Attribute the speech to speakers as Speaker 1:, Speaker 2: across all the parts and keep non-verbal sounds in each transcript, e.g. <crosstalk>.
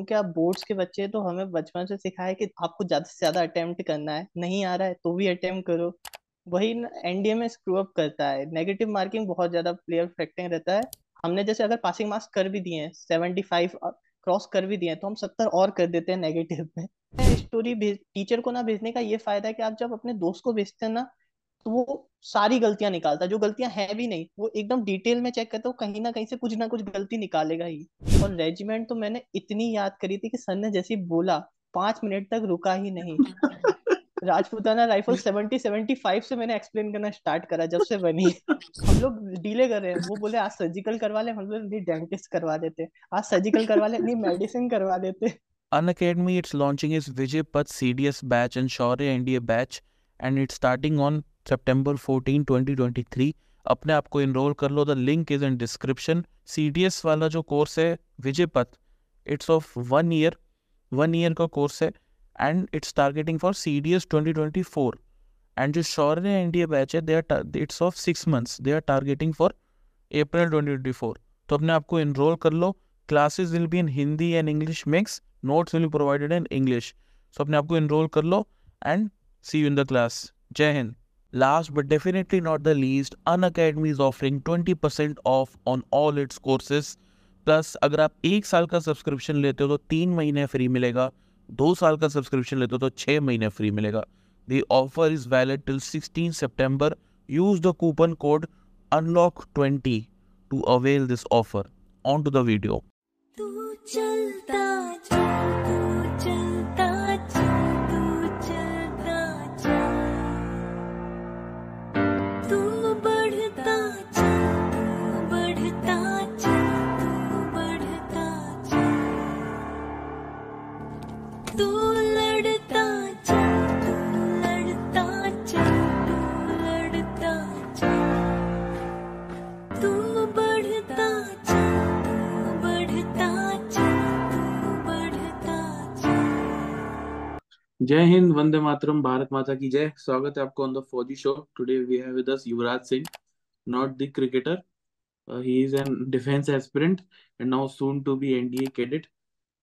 Speaker 1: हम क्या बोर्ड्स के बच्चे तो हमें बचपन से सिखाया कि आपको ज़्यादा से ज़्यादा अटेम्प्ट करना है। नहीं आ रहा है तो भी अटेम्प्ट करो। वही एनडीए में स्क्रू अप करता है। नेगेटिव मार्किंग बहुत ज़्यादा प्लेयर अफेक्टिंग रहता है। हमने जैसे अगर पासिंग मार्क्स कर भी दिए हैं, सेवेंटी फाइव क्रॉस कर भी दिए हैं तो हम सत्तर और कर देते हैं नेगेटिव में। <laughs> स्टोरी टीचर को ना भेजने का ये फ़ायदा है कि आप जब अपने दोस्त को भेजते हैं ना तो वो सारी गलतियाँ निकालता है। जो गलतियाँ हैं भी नहीं वो एकदम डिटेल में चेक करता है कहीं ना कहीं से कुछ ना कुछ गलती निकालेगा ही। और रेजिमेंट तो मैंने इतनी याद करी थी कि सर ने जैसे बोला पाँच मिनट तक रुका ही नहीं। <laughs> Rajputana rifle seventy seventy five से मैंने एक्सप्लेन करना स्टार्ट करा जब से बनी। हम लोग डीले कर रहे हैं। वो बोले आज सर्जिकल करवा ले। हम लोग नहीं डेंटिस्ट करवा देते। आज सर्जिकल करवा ले नहीं मेडिसिन करवा देते।
Speaker 2: Unacademy, it's launching its Vijay Path CDS batch and Shaurya NDA batch, and it's starting on September 14, 2023. अपने आप को इनरोल कर लो। The link is in description C D S वाला जो कोर्स है Vijay Path it's of one year one year का course है and it's targeting for C D S twenty twenty four and जो शौर्य इंडिया बैच है they are it's of six months they are targeting for April twenty twenty four तो अपने आप को enrol कर लो। Classes will be in Hindi and English mix notes will be provided in English so अपने आप को enrol कर लो and see you in the class जय Hind Last but definitely not the least, Unacademy is offering 20% off on all its courses. Plus अगर आप एक साल का सब्सक्रिप्शन लेते हो तो तीन महीने फ्री मिलेगा। दो साल का सब्सक्रिप्शन लेते हो तो छः महीने फ्री मिलेगा। The offer is valid till 16 September use the coupon code unlock 20 to avail this offer on to the video
Speaker 3: जय हिंद, वंदे मातरम, भारत माता की जय। स्वागत है आपको on the Fauji show today we have with us Yuvraj Singh not the cricketer he is an defence aspirant and now soon to be NDA cadet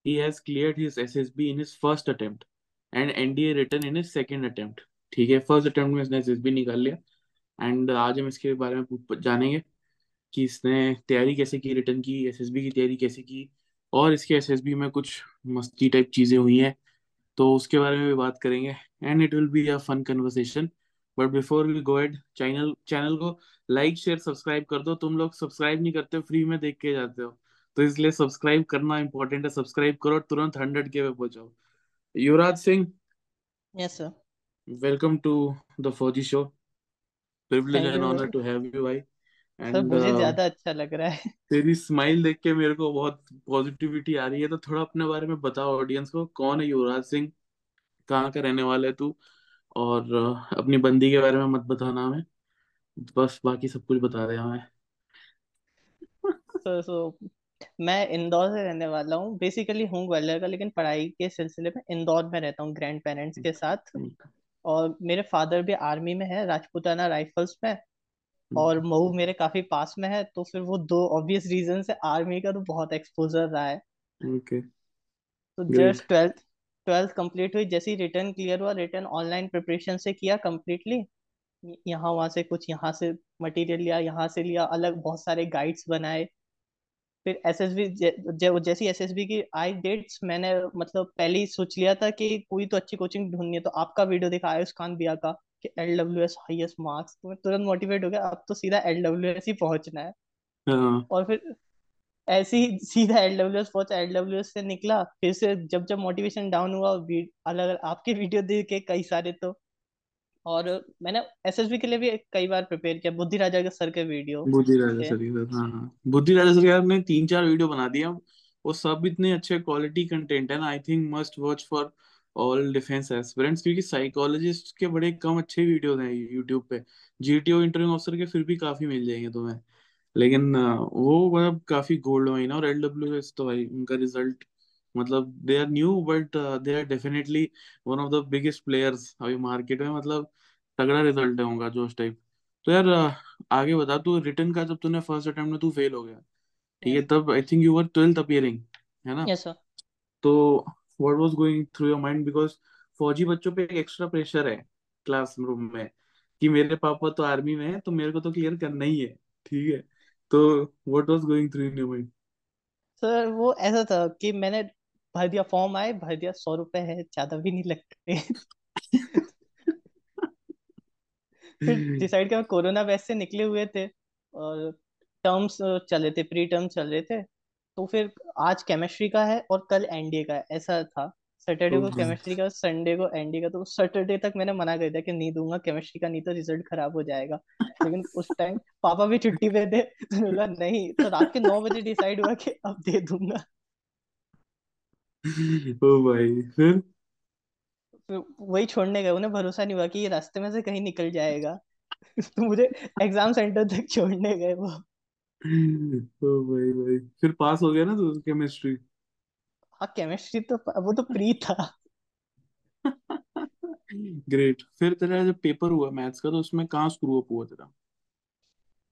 Speaker 3: he has cleared his SSB in his first attempt and NDA written in his second attempt. ठीक है first attempt में इसने SSB निकाल लिया। And आज हम इसके बारे में जानेंगे कि इसने तैयारी कैसे की रिटर्न की एसएसबी की तैयारी कैसे की। और इसके एसएसबी में कुछ मस्ती टाइप चीज़ें हुई हैं। तो उसके बारे में भी बात करेंगे and it will be a fun conversation but before we go ahead channel channel को लाइक शेयर सब्सक्राइब कर दो। तुम लोग सब्सक्राइब नहीं करते फ्री में देख के जाते हो। तो इसलिए सब्सक्राइब करना इंपॉर्टेंट है। सब्सक्राइब करो तुरंत हंड्रेड के पे पहुंचाओ Yuvraj Singh
Speaker 1: yes sir
Speaker 3: welcome to the Fauji show privilege and honour to have you भाई एंड
Speaker 1: मुझे ज़्यादा अच्छा लग रहा है।
Speaker 3: तेरी स्माइल देख के मेरे को बहुत पॉजिटिविटी आ रही है तो थोड़ा अपने बारे में बताओ ऑडियंस को कौन है युवराज सिंह? कहाँ का रहने वाला है तू? और अ, अपनी बंदी के बारे में मत बताना हमें। बस बाकी सब कुछ बता दे हमें।
Speaker 1: सो सो मैं इंदौर से रहने वाला हूँ। बेसिकली हूँ ग्वालियर का लेकिन पढ़ाई के सिलसिले में इंदौर में रहता हूँ ग्रैंड पेरेंट्स के साथ। और मेरे फादर भी आर्मी में है राजपूताना राइफल्स में। और मऊ मेरे काफ़ी पास में है तो फिर वो दो ऑब्वियस रीजन से आर्मी का तो बहुत एक्सपोजर रहा है।
Speaker 3: ओके
Speaker 1: तो जस्ट ट्वेल्थ ट्वेल्थ कंप्लीट हुई जैसे ही रिटर्न क्लियर हुआ रिटर्न ऑनलाइन प्रिपरेशन से किया कम्प्लीटली यहाँ वहाँ से कुछ यहाँ से मटेरियल लिया यहाँ से लिया अलग बहुत सारे गाइड्स बनाए। फिर एसएसबी जैसी एसएसबी की आई डेट्स मैंने मतलब पहले ही सोच लिया था कि कोई तो अच्छी कोचिंग ढूंढनी है तो आपका वीडियो देखा आयुष खान भैया का। कि L W S highest marks तो मैं तुरंत मोटिवेट हो गया अब तो सीधा एल डब्ल्यू एस ही पहुँचना है।
Speaker 3: हाँ।
Speaker 1: और फिर ऐसे ही सीधा एल डब्ल्यू एस पहुँचा एल डब्ल्यू एस से निकला फिर से जब जब मोटिवेशन डाउन हुआ अलग अलग आपके वीडियो देख के कई सारे तो। और मैंने एसएसबी के लिए भी कई बार प्रिपेयर किया बुद्धि राजा के सर के वीडियो
Speaker 3: बुद्धि राजा सर के हाँ हाँ। बुद्धि राजा सर यार ने तीन चार वीडियो बना दिया। वो सब इतने अच्छे क्वालिटी कंटेंट है ना I think must watch for all defence aspirants क्योंकि साइकोलॉजिस्ट के बड़े कम अच्छे वीडियोस हैं यूट्यूब पे। जीटीओ इंटरव्यू ऑफिसर के फिर भी काफ़ी मिल जाएँगे तुम्हें। लेकिन वो मतलब काफ़ी गोल्ड माइन और एल डब्ल्यू एस तो भाई उनका रिज़ल्ट मतलब they are new but they are definitely one of the biggest players अभी मार्केट में मतलब तगड़ा रिज़ल्ट है उनका जोश टाइप तो यार आगे बता तू रिटर्न का जब तूने फ़र्स्ट अटेम्प्ट में तू फेल हो गया ठीक है? तब I think you were twelfth appearing है ना?
Speaker 1: यस सर
Speaker 3: तो what was going through your mind because फौजी बच्चों पे एक एक्स्ट्रा प्रेशर है क्लास रूम में कि मेरे पापा तो आर्मी में है तो मेरे को तो क्लियर करना ही है, ठीक है? तो what was going through your mind
Speaker 1: sir वो ऐसा था कि मैंने भर दिया फॉर्म आए, भर दिया सौ रुपए है, ज़्यादा भी नहीं लगते। फिर डिसाइड किया, कोरोना बैच से निकले हुए थे और टर्म्स चल थे प्री टर्म चल रहे थे। तो फिर आज केमिस्ट्री का है और कल एनडीए का है। ऐसा था। सैटरडे को केमिस्ट्री का संडे को एनडीए का तो सैटरडे तक मैंने मना कर दिया कि नहीं दूँगा केमिस्ट्री का नहीं तो रिज़ल्ट खराब हो जाएगा। लेकिन उस टाइम पापा भी छुट्टी पे थे तो बोला नहीं तो रात के नौ बजे डिसाइड हुआ कि अब दे दूँगा।
Speaker 3: ओ भाई फिर?
Speaker 1: वही छोड़ने गए। उन्हें भरोसा नहीं हुआ कि ये रास्ते में से कहीं निकल जाएगा। <laughs> तो मुझे एग्ज़ाम सेंटर तक छोड़ने गए वो।
Speaker 3: ओ भाई भाई फिर पास हो गया ना तो केमिस्ट्री
Speaker 1: हाँ केमिस्ट्री तो वो तो प्री था। <laughs>
Speaker 3: ग्रेट फिर तेरा जब पेपर हुआ मैथ्स का तो उसमें कहाँ स्क्रू अप हुआ तेरा?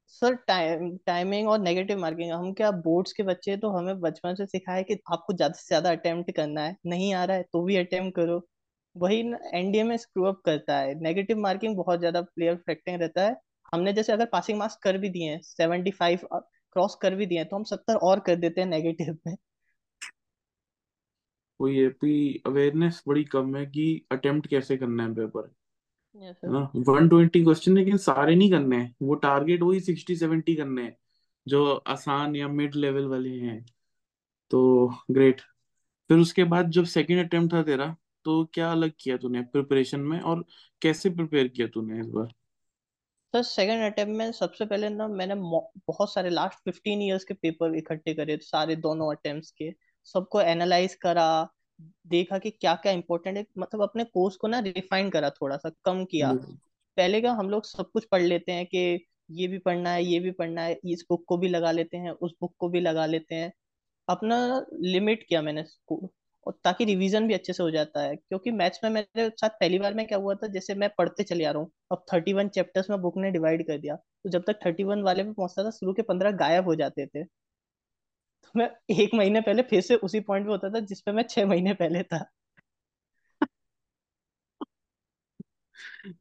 Speaker 1: सर टाइम टाइमिंग और नेगेटिव मार्किंग हम क्या बोर्ड्स के बच्चे हैं, तो हमें बचपन से सिखाया है कि आपको ज़्यादा से ज़्यादा अटेम्प्ट करना है। नहीं आ रहा है तो भी अटेम्प्ट करो। वही एनडीए में स्क्रू अप करता है। नेगेटिव मार्किंग बहुत ज़्यादा प्लेयर अफेक्टिंग रहता है। हमने जैसे अगर पासिंग मार्क्स कर भी दिए हैं सेवेंटी फाइव क्रॉस कर भी दिए हैं तो हम सत्तर और कर देते हैं नेगेटिव में।
Speaker 3: वो ये भी अवेयरनेस बड़ी कम है कि अटेम्प्ट कैसे करना है पेपर है ना? वन ट्वेंटी क्वेश्चन लेकिन सारे नहीं करने हैं। वो टारगेट वही सिक्सटी सेवेंटी करने हैं जो आसान या मिड लेवल वाले हैं। तो ग्रेट फिर उसके बाद जब सेकंड अटेम्प्ट था तेरा तो क्या अलग किया तूने प्रिपरेशन में और कैसे प्रिपेयर किया तूने इस बार?
Speaker 1: सर सेकंड अटेम्प्ट में सबसे पहले ना मैंने बहुत सारे लास्ट फिफ्टीन इयर्स के पेपर इकट्ठे करे सारे दोनों अटेम्प्ट्स के। सबको एनालाइज करा देखा कि क्या क्या इंपॉर्टेंट है। मतलब अपने कोर्स को ना रिफाइन करा थोड़ा सा कम किया। पहले का हम लोग सब कुछ पढ़ लेते हैं कि ये भी पढ़ना है ये भी पढ़ना है इस बुक को भी लगा लेते हैं उस बुक को भी लगा लेते हैं। अपना लिमिट किया मैंने और ताकि रिवीजन भी अच्छे से हो जाता है। क्योंकि मैथ्स में मेरे साथ पहली बार में क्या हुआ था जैसे मैं पढ़ते चले आ रहा हूँ अब थर्टी वन चैप्टर्स में बुक ने डिवाइड कर दिया तो जब तक थर्टी वन वाले पे पहुँचता था शुरू के पंद्रह गायब हो जाते थे। तो मैं एक महीने पहले फिर से उसी पॉइंट पे होता था जिसपे मैं छह महीने पहले था।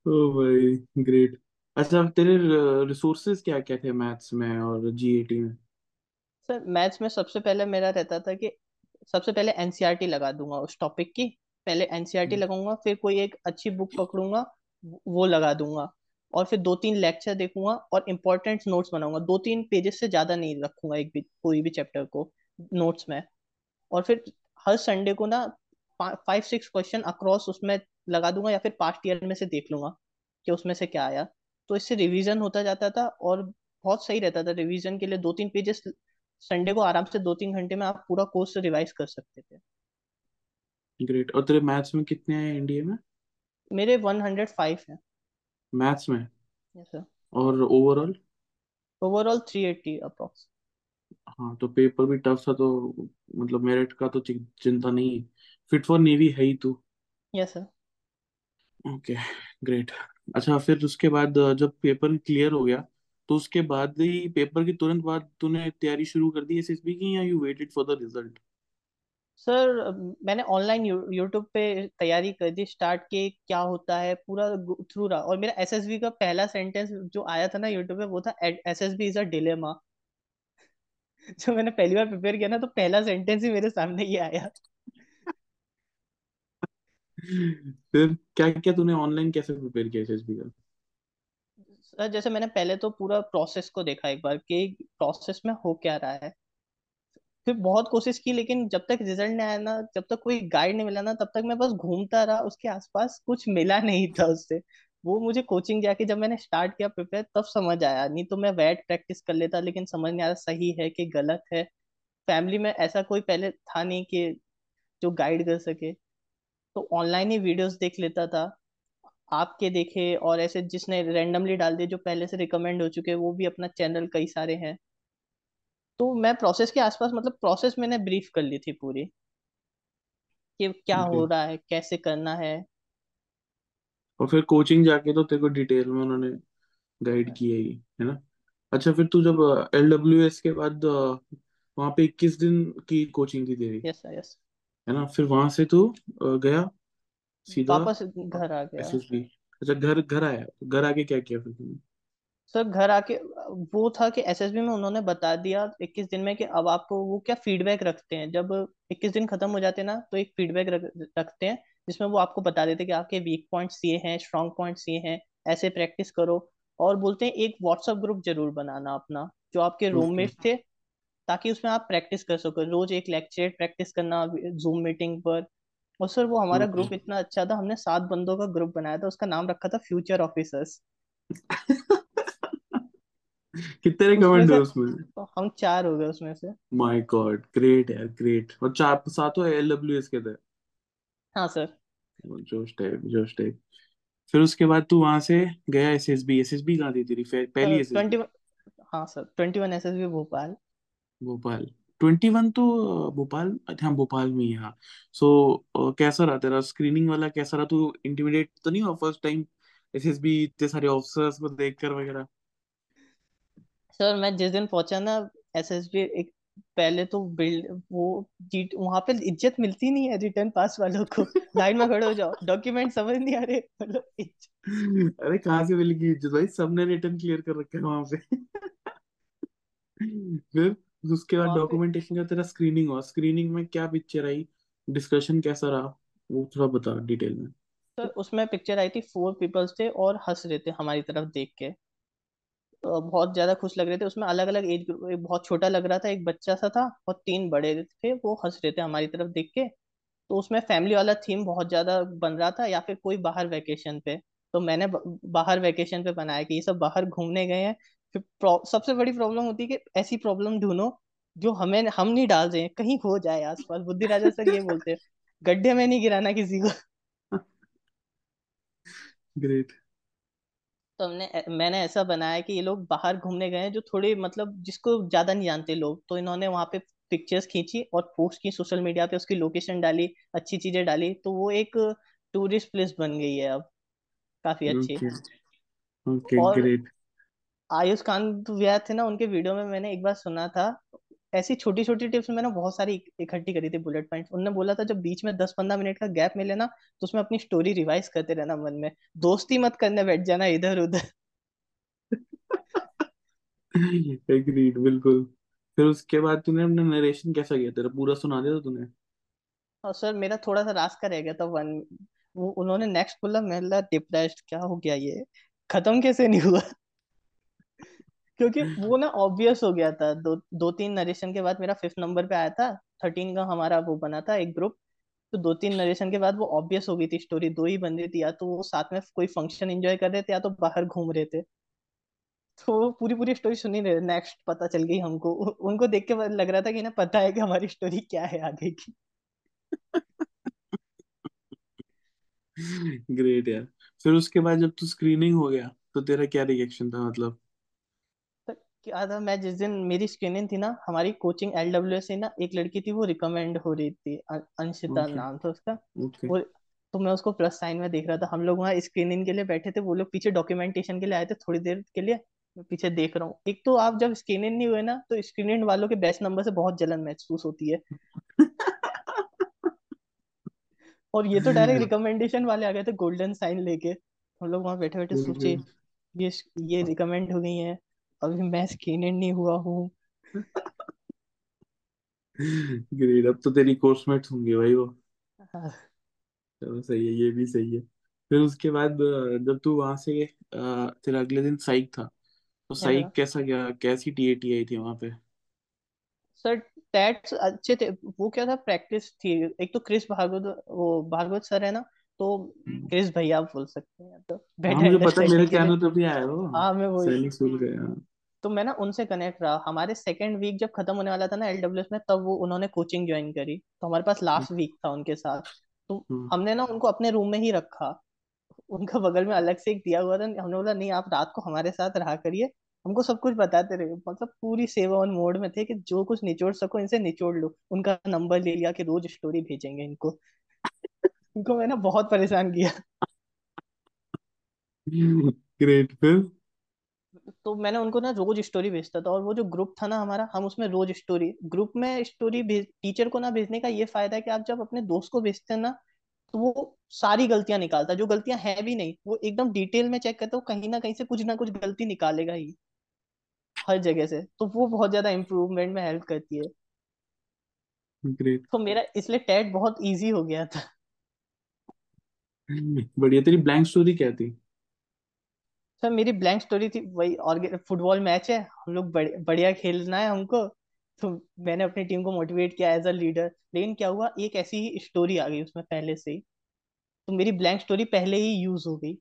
Speaker 3: ओ भाई ग्रेट अच्छा तेरे रिसोर्सेज क्या क्या थे मैथ्स में और जीएटी में?
Speaker 1: सर मैथ्स में सबसे पहले मेरा रहता था कि सबसे पहले एनसीईआरटी लगा दूँगा उस टॉपिक की। पहले एनसीईआरटी लगाऊँगा फिर कोई एक अच्छी बुक पकड़ूँगा वो लगा दूँगा। और फिर दो तीन लेक्चर देखूँगा और इम्पोर्टेंट नोट्स बनाऊँगा। दो तीन पेजेस से ज़्यादा नहीं रखूँगा एक भी कोई भी चैप्टर को नोट्स में। और फिर हर संडे को ना फाइव सिक्स क्वेश्चन अक्रॉस उसमें लगा दूँगा या फिर पास्ट ईयर में से देख लूँगा कि उसमें से क्या आया। तो इससे रिवीजन होता जाता था और बहुत सही रहता था। रिवीजन के लिए दो तीन पेजेस संडे को आराम से दो तीन घंटे में आप पूरा कोर्स रिवाइज कर सकते थे।
Speaker 3: ग्रेट और तेरे मैथ्स में कितने आए एनडीए में?
Speaker 1: मेरे वन हंड्रेड फाइव है।
Speaker 3: मैथ्स में?
Speaker 1: यस सर
Speaker 3: और overall
Speaker 1: overall three eighty approx
Speaker 3: हाँ तो पेपर भी टफ था तो मतलब मेरिट का तो चिंता नहीं है। फिट फॉर नेवी है ही तू।
Speaker 1: यस सर
Speaker 3: ओके ग्रेट अच्छा फिर उसके बाद जब पेपर क्लियर हो गया तो उसके बाद ही पेपर के तुरंत बाद तूने तैयारी शुरू कर दी एसएसबी की या you waited for the result
Speaker 1: sir मैंने ऑनलाइन यूट्यूब पे तैयारी कर दी स्टार्ट के क्या होता है पूरा थ्रू रहा। और मेरा एसएसबी का पहला सेंटेंस जो आया था ना यूट्यूब पे वो था एसएसबी इज़ अ डिलेमा जो मैंने पहली बार प्रिपेयर किया ना तो पहला सेंटेंस ही मेरे सामने ही आया। <laughs>
Speaker 3: फिर क्या क्या तूने ऑनलाइन कैसे प्रिपेयर किया एसएसबी का?
Speaker 1: जैसे मैंने पहले तो पूरा प्रोसेस को देखा एक बार कि प्रोसेस में हो क्या रहा है। फिर बहुत कोशिश की, लेकिन जब तक रिज़ल्ट नहीं आया ना, जब तक कोई गाइड नहीं मिला ना, तब तक मैं बस घूमता रहा, उसके आसपास कुछ मिला नहीं था उससे। वो मुझे कोचिंग जाके जब मैंने स्टार्ट किया प्रिपेयर तब समझ आया। नहीं तो मैं वैट प्रैक्टिस कर लेता, लेकिन समझ नहीं आ रहा सही है कि गलत है। फैमिली में ऐसा कोई पहले था नहीं कि जो गाइड कर सके। तो ऑनलाइन ही वीडियोस देख लेता था। आपके देखे और ऐसे जिसने रैंडमली डाल दिए जो पहले से रिकमेंड हो चुके हैं वो भी अपना चैनल कई सारे हैं। तो मैं प्रोसेस के आसपास मतलब प्रोसेस मैंने ब्रीफ कर ली थी पूरी कि क्या हो रहा है कैसे करना है।
Speaker 3: और फिर कोचिंग जाके तो तेरे को डिटेल में उन्होंने गाइड किया ही है ना? अच्छा फिर तू जब एल डब्ल्यू एस के बाद वहाँ पे इक्कीस दिन की कोचिंग थी तेरी?
Speaker 1: यस यस
Speaker 3: है ना? फिर वहाँ से तू गया? सीधा
Speaker 1: वापस घर आ गया।
Speaker 3: एसएसबी अच्छा घर घर आया। तो घर आके क्या किया फिर तुमने?
Speaker 1: सर घर आके वो था कि एसएसबी में उन्होंने बता दिया इक्कीस दिन में कि अब आपको वो क्या फीडबैक रखते हैं? जब इक्कीस दिन खत्म हो जाते हैं ना तो एक फीडबैक रख, रखते हैं जिसमें वो आपको बता देते हैं कि आपके वीक पॉइंट्स ये हैं स्ट्रॉन्ग पॉइंट्स ये हैं ऐसे प्रैक्टिस करो। और बोलते हैं एक व्हाट्सएप ग्रुप ज़रूर बनाना अपना जो आपके रूममेट थे ताकि उसमें आप प्रैक्टिस कर सको। रोज एक लेक्चर प्रैक्टिस करना जूम मीटिंग पर और सर वो हमारा ग्रुप इतना अच्छा था हमने सात बंदों का ग्रुप बनाया था उसका नाम रखा था फ्यूचर ऑफिसर्स
Speaker 3: कितने रिकमेंड हुए उसमें
Speaker 1: तो हम चार हो गए उसमें से।
Speaker 3: माय गॉड ग्रेट यार ग्रेट और चार सातों एलडब्ल्यूएस के थे।
Speaker 1: हाँ सर।
Speaker 3: जोश टाइप जोश टाइप फिर उसके बाद तू वहाँ से गया एसएसबी एसएसबी कहाँ थी तेरी? पहली एसएसबी
Speaker 1: हाँ sir twenty one S S B Bhopal.
Speaker 3: Bhopal. Twenty one तो भोपाल हाँ भोपाल में ही हाँ सो so, कैसा रहा तेरा? स्क्रीनिंग वाला कैसा रहा? तू इंटिमिडेट तो नहीं हुआ फ़र्स्ट टाइम एसएसबी इतने सारे ऑफिसर्स को देखकर वगैरह?
Speaker 1: सर मैं जिस दिन पहुँचा ना एस एस बी एक पहले तो बिल्ड वो जीट वहाँ पे इज़्ज़त मिलती नहीं है रिटर्न पास वालों को। लाइन में खड़े हो जाओ। डॉक्यूमेंट समझ नहीं आ रहे। मतलब
Speaker 3: अरे कहाँ से मिलेगी इज़्ज़त? भाई सबने रिटर्न क्लियर कर रखा है वहाँ पे। <laughs> फिर? उसके बाद डॉक्यूमेंटेशन का तेरा स्क्रीनिंग हुआ। स्क्रीनिंग में क्या पिक्चर आई? डिस्कशन कैसा रहा? वो थोड़ा बता डिटेल में।
Speaker 1: सर उसमें पिक्चर आई थी फोर पीपल्स थे और हंस रहे थे हमारी तरफ़ देख के। तो बहुत ज़्यादा खुश लग रहे थे। उसमें अलग अलग एज ग्रुप एक बहुत छोटा लग रहा था एक बच्चा सा था और तीन बड़े थे वो हंस रहे थे हमारी तरफ़ देख के। तो उसमें फैमिली वाला थीम बहुत ज़्यादा बन रहा था या फिर कोई बाहर वेकेशन पे। तो मैंने बाहर वेकेशन पे बनाया कि ये सब बाहर घूमने गए हैं। फिर सबसे बड़ी प्रॉब्लम होती है कि ऐसी प्रॉब्लम ढूंढो जो हमें हम नहीं डाल रहे हैं कहीं हो जाए आसपास। बुद्धि राजा सर ये बोलते हैं गड्ढे में नहीं गिराना किसी को।
Speaker 3: ग्रेट
Speaker 1: तो हमने मैंने ऐसा बनाया कि ये लोग बाहर घूमने गए हैं जो थोड़े मतलब जिसको ज़्यादा नहीं जानते लोग तो इन्होंने वहाँ पे पिक्चर्स खींची और पोस्ट की सोशल मीडिया पे उसकी लोकेशन डाली अच्छी चीज़ें डाली तो वो एक टूरिस्ट प्लेस बन गई है अब। काफ़ी अच्छी।
Speaker 3: ओके ओके
Speaker 1: और
Speaker 3: ग्रेट
Speaker 1: आयुष कांत भैया थे ना उनके वीडियो में मैंने एक बार सुना था। ऐसी छोटी छोटी टिप्स मैंने बहुत सारी इकट्ठी करी थी बुलेट पॉइंट्स उन्होंने बोला था जब बीच में दस पंद्रह मिनट का गैप मिले ना तो उसमें अपनी स्टोरी रिवाइज करते रहना मन में। दोस्ती मत करने बैठ जाना इधर उधर।
Speaker 3: एग्रीड बिल्कुल। फिर उसके बाद तूने अपना नरेशन कैसा किया? तेरा पूरा सुना दिया तूने?
Speaker 1: और सर मेरा थोड़ा सा रास्ता रह गया था वन। वो उन्होंने नेक्स्ट बोला मैं डिप्रेस्ड क्या हो गया ये? खत्म कैसे नहीं हुआ? क्योंकि वो ना ऑब्वियस हो गया था। दो दो तीन नरेशन के बाद मेरा फिफ्थ नंबर पे आया था। थर्टीन का हमारा वो बना था एक ग्रुप तो दो तीन नरेशन के बाद वो ऑब्वियस हो गई थी स्टोरी दो ही बंदे थी। या तो वो साथ में कोई फ़ंक्शन एंजॉय कर रहे थे या तो बाहर घूम रहे थे। तो पूरी पूरी स्टोरी सुनी रहे। नेक्स्ट पता चल गई हमको। उनको देख के लग रहा था कि ना पता है कि हमारी स्टोरी क्या है आगे की।
Speaker 3: ग्रेट यार। फिर उसके बाद जब तू स्क्रीनिंग हो गया तो तेरा क्या रिएक्शन था मतलब?
Speaker 1: क्या था मैं जिस दिन मेरी स्क्रीनिंग थी ना हमारी कोचिंग एलडब्ल्यू से ना एक लड़की थी वो रिकमेंड हो रही थी अं- अंशिता
Speaker 3: ओके
Speaker 1: नाम था उसका। वो तो मैं उसको प्लस साइन में देख रहा था। हम लोग वहाँ स्क्रीनिंग के लिए बैठे थे वो लोग पीछे डॉक्यूमेंटेशन के लिए आए थे थोड़ी देर के लिए मैं पीछे देख रहा हूँ। एक तो आप जब स्क्रीनिंग नहीं हुए ना तो स्क्रीनिंग वालों के बेस्ट नंबर से बहुत जलन महसूस होती है। <laughs> और ये तो डायरेक्ट रिकमेंडेशन <laughs> वाले आ गए थे गोल्डन साइन लेके। हम लोग वहाँ बैठे बैठे सोचे ये ये रिकमेंड हो गई है। अभी मैं स्क्रीनिंग नहीं हुआ हूँ।
Speaker 3: ग्रेट अब तो तेरी कोर्समेट्स होंगे भाई वो।
Speaker 1: हाँ,
Speaker 3: चलो सही है ये भी सही है। फिर उसके बाद जब तू वहाँ से तेरा अगले दिन साइक था तो साइक
Speaker 1: हाँ।
Speaker 3: कैसा गया? कैसी टीएटी आई थी वहाँ पे?
Speaker 1: सर टैट्स अच्छे थे। वो क्या था? प्रैक्टिस थी। एक तो क्रिस भागवत वो भागवत सर है ना तो क्रिस भैया आप बोल सकते हैं। तो
Speaker 3: हाँ
Speaker 1: बेटर
Speaker 3: मुझे पता मेरे चैनल पे भी आया वो।
Speaker 1: हाँ मैं वही।
Speaker 3: सैनिक स्कूल का हाँ
Speaker 1: तो मैं ना उनसे कनेक्ट रहा। हमारे सेकेंड वीक जब खत्म होने वाला था ना एलडब्ल्यूएस में तब वो उन्होंने कोचिंग ज्वाइन करी। तो हमारे पास लास्ट वीक था उनके साथ। तो
Speaker 3: हाँ
Speaker 1: हमने ना उनको अपने रूम में ही रखा। उनका बगल में अलग से एक दिया हुआ था। हमने बोला नहीं आप रात को हमारे साथ रहा करिए। हमको सब कुछ बताते रहे मतलब पूरी सेवा ऑन मोड में थे कि जो कुछ निचोड़ सको इनसे निचोड़ लो। उनका नंबर ले लिया कि रोज स्टोरी भेजेंगे इनको। इनको मैंने बहुत परेशान किया। <laughs>
Speaker 3: ग्रेट फिर?
Speaker 1: तो मैंने उनको ना रोज स्टोरी भेजता था और वो जो ग्रुप था ना हमारा हम उसमें रोज स्टोरी ग्रुप में स्टोरी भेज टीचर को ना भेजने का ये फ़ायदा है कि आप जब अपने दोस्त को भेजते हैं ना तो वो सारी गलतियाँ निकालता है जो गलतियाँ है भी नहीं वो एकदम डिटेल में चेक करता है वो कहीं ना कहीं से कुछ ना कुछ गलती निकालेगा ही हर जगह से तो वो बहुत ज़्यादा इम्प्रूवमेंट में हेल्प करती है।
Speaker 3: ग्रेट
Speaker 1: तो मेरा इसलिए टेट बहुत इजी हो गया था। <laughs>
Speaker 3: बढ़िया तेरी ब्लैंक स्टोरी क्या थी?
Speaker 1: सर मेरी ब्लैंक स्टोरी थी वही और फुटबॉल मैच है हम लोग बढ़िया खेलना है हमको। तो मैंने अपनी टीम को मोटिवेट किया एज अ लीडर लेकिन क्या हुआ एक ऐसी ही स्टोरी आ गई उसमें पहले से ही। तो मेरी ब्लैंक स्टोरी पहले ही यूज़ हो गई।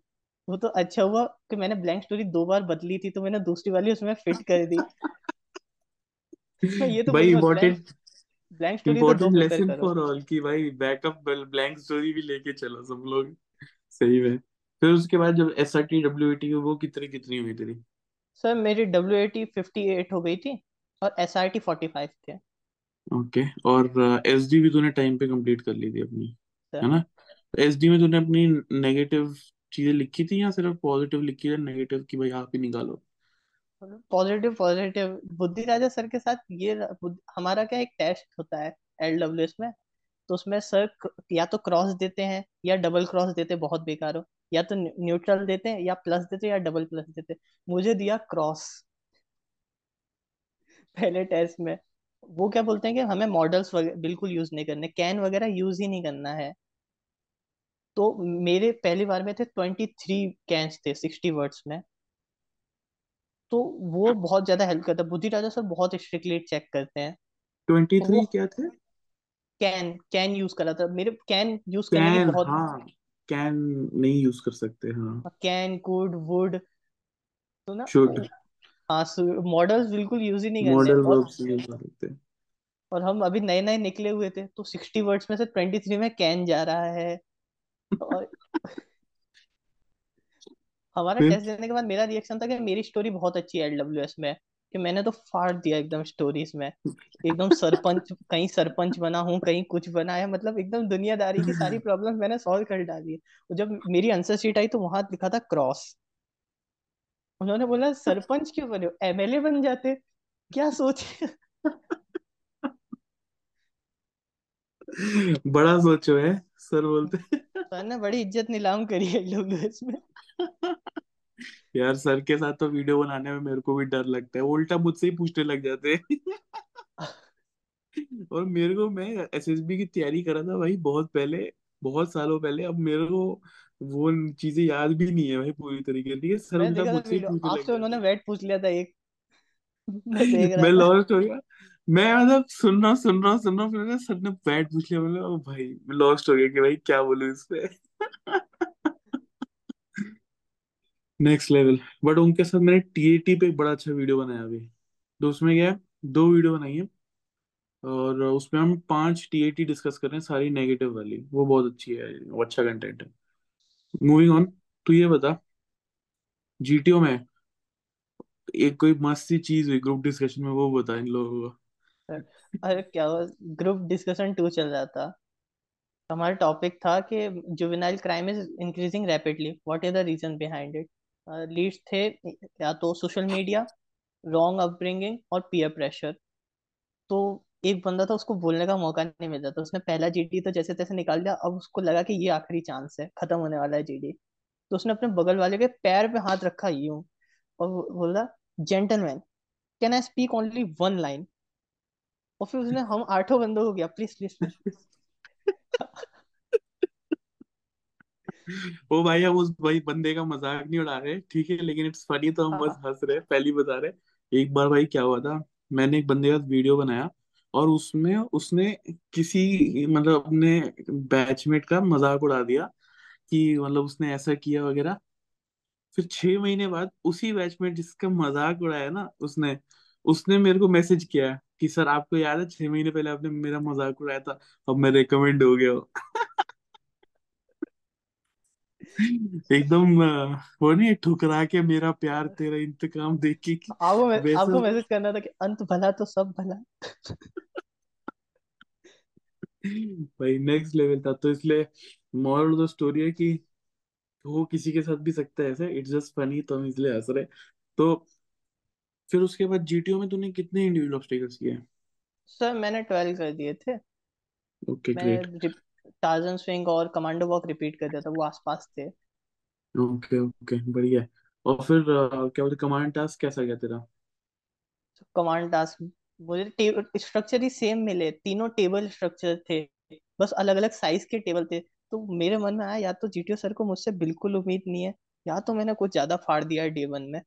Speaker 1: वो तो अच्छा हुआ कि मैंने ब्लैंक स्टोरी दो बार बदली थी तो मैंने दूसरी वाली उसमें फिट कर दी। तो ये तो
Speaker 3: भाई इम्पोर्टेंट
Speaker 1: ब्लैंक स्टोरी तो दो
Speaker 3: important
Speaker 1: prepare
Speaker 3: lesson for all कि भाई बैकअप ब्लैंक स्टोरी भी लेके चलो सब लोग। सही में। फिर उसके बाद जब S R T W A T वो कितनी कितनी हुई तेरी?
Speaker 1: सर मेरी W A T fifty eight हो गई थी और S R T forty five थे।
Speaker 3: ओके और एस डी भी तूने टाइम पे कंप्लीट कर ली थी अपनी है ना? एस डी में तूने अपनी नेगेटिव चीज़ें लिखी थी या सिर्फ़ पॉजिटिव लिखी है नेगेटिव की भाई आप ही निकालो?
Speaker 1: पॉजिटिव पॉजिटिव बुद्धि राजा सर के साथ ये हमारा क्या एक टेस्ट होता है एल डब्ल्यू में? तो उसमें सर या तो क्रॉस देते हैं या डबल क्रॉस देते बहुत बेकार हो। या तो न्यूट्रल देते हैं या प्लस देते हैं या डबल प्लस देते मुझे दिया क्रॉस। पहले टेस्ट में। वो क्या बोलते हैं कि हमें मॉडल्स वगैरह बिल्कुल यूज़ नहीं करने कैन वगैरह यूज़ ही नहीं करना है। तो मेरे पहली बार में थे ट्वेंटी थ्री कैंस थे सिक्सटी वर्ड्स में। तो वो बहुत ज़्यादा हेल्प करता है। बुद्धि राजा सर बहुत स्ट्रिक्टली चेक करते हैं।
Speaker 3: ट्वेंटी थ्री क्या थे?
Speaker 1: कैन कैन यूज़ करा था। मेरे कैन यूज़ करने की बहुत
Speaker 3: हाँ। कैन नहीं यूज़ कर सकते हाँ।
Speaker 1: कैन कुड वुड तो ना
Speaker 3: शुड
Speaker 1: हाँ मॉडल्स बिल्कुल यूज़ ही नहीं करने
Speaker 3: मॉडल
Speaker 1: और
Speaker 3: वर्ब्स यूज़ कर सकते।
Speaker 1: और हम अभी नए नए निकले हुए थे तो सिक्सटी वर्ड्स में से ट्वेंटी थ्री में कैन जा रहा है। और <laughs> हमारा टेस्ट देने के बाद मेरा रिएक्शन था कि मेरी स्टोरी बहुत अच्छी है एलडब्ल्यूएस में। कि मैंने तो फाड़ दिया एकदम स्टोरीज में। एकदम सरपंच <laughs> कहीं सरपंच बना हूँ कहीं कुछ बना है मतलब एकदम दुनियादारी की सारी <laughs> प्रॉब्लम मैंने सॉल्व कर डाली है। जब मेरी आंसर शीट आई तो वहाँ लिखा था क्रॉस उन्होंने बोला सरपंच क्यों बने हो? एमएलए बन जाते। क्या सोचे
Speaker 3: बड़ा सोचो है सर बोलते
Speaker 1: सर ने बड़ी इज़्ज़त नीलाम करी है लोग में
Speaker 3: यार सर के साथ तो वीडियो बनाने में मेरे को भी डर लगता है उल्टा मुझसे ही पूछने लग जाते हैं। <laughs> और मेरे को मैं एसएसबी की तैयारी करा था भाई बहुत पहले बहुत सालों पहले अब मेरे को वो चीज़ें याद भी नहीं है भाई पूरी तरीके से सर उल्टा मुझसे ही पूछने
Speaker 1: आपसे उन्होंने वेट पूछ लिया था एक। <laughs> मैं देख <laughs> रहा
Speaker 3: मैं लॉस्ट हो गया मैं मतलब सुन रहा हूँ सुन रहा हूँ सुन रहा हूँ फिर सर ने बैठ पूछ लिया ओ भाई लॉस्ट हो गया कि भाई क्या बोलूँ इस पे? नेक्स्ट लेवल बट उनके साथ मैंने टीएटी पे एक बड़ा अच्छा वीडियो बनाया अभी। तो उसमें क्या है? दो वीडियो बनाई है। और उसमें हम पाँच टीएटी डिस्कस कर रहे हैं सारी नेगेटिव वाली। वो बहुत अच्छी है। वो अच्छा कंटेंट है। मूविंग ऑन तू ये बता। जीटीओ में एक कोई मस्त सी चीज़ हुई ग्रुप डिस्कशन में, वो बता इन लोगों को।
Speaker 1: अरे क्या हुआ? ग्रुप डिस्कशन टू चल रहा था। हमारा टॉपिक था कि juvenile crime is increasing rapidly what is the reason behind it leads थे या तो सोशल मीडिया, रॉन्ग अपब्रिंगिंग और पीयर प्रेशर। तो एक बंदा था, उसको बोलने का मौका नहीं मिल रहा था। उसने पहला जीडी तो जैसे तैसे निकाल दिया अब उसको लगा कि ये आखिरी चांस है, खत्म होने वाला है जीडी तो उसने अपने बगल वाले के पैर पे हाथ रखा, यूँ, और बोला gentleman can I speak only one line और फिर उसने, हम आठों बंदों को गया प्लीज़ प्लीज़ प्लीज़
Speaker 3: ओ भाई हम उस भाई बंदे का मज़ाक नहीं उड़ा रहे ठीक है लेकिन इट्स फनी तो हम बस
Speaker 1: हाँ।
Speaker 3: हंस रहे पहली बता रहे। एक बार भाई क्या हुआ था मैंने एक बंदे का वीडियो बनाया और उसमें उसने किसी मतलब अपने बैचमेट का मज़ाक उड़ा दिया कि मतलब उसने ऐसा किया वगैरह। फिर छह महीने बाद उसी बैचमेट जिसका मज़ाक उड़ाया ना उसने उसने मेरे को मैसेज किया कि सर आपको याद है छह महीने पहले आपने मेरा मज़ाक उड़ाया था अब मैं रिकमेंड हो गया हूँ। <laughs> एकदम वो नहीं ठुकरा के मेरा प्यार तेरा इंतकाम देख के
Speaker 1: आपको
Speaker 3: वैसा
Speaker 1: आपको मैसेज करना था कि अंत भला तो सब भला।
Speaker 3: भाई नेक्स्ट लेवल था। तो इसलिए मॉरल द स्टोरी है कि हो किसी के साथ भी सकता है ऐसे। इट्स जस्ट फनी तो हम इसलिए हंस रहे। तो फिर उसके बाद जीटीओ में तूने कितने इंडिविजुअल ऑब्स्टेकल्स किए?
Speaker 1: सर मैंने ट्वेल्व कर दिए थे।
Speaker 3: ओके ग्रेट
Speaker 1: मैं टार्जन स्विंग और कमांडो वॉक रिपीट कर दिया था वो आसपास थे।
Speaker 3: ओके ओके बढ़िया। और फिर अ, क्या बोलते कमांड टास्क कैसा गया तेरा?
Speaker 1: कमांड टास्क मुझे स्ट्रक्चर ही सेम मिले तीनों टेबल स्ट्रक्चर थे बस अलग अलग साइज़ के टेबल थे। तो मेरे मन में आया या तो जीटीओ सर को मुझसे बिल्कुल उम्मीद नहीं है या तो मैंने कुछ ज़्यादा फाड़ दिया डे वन में।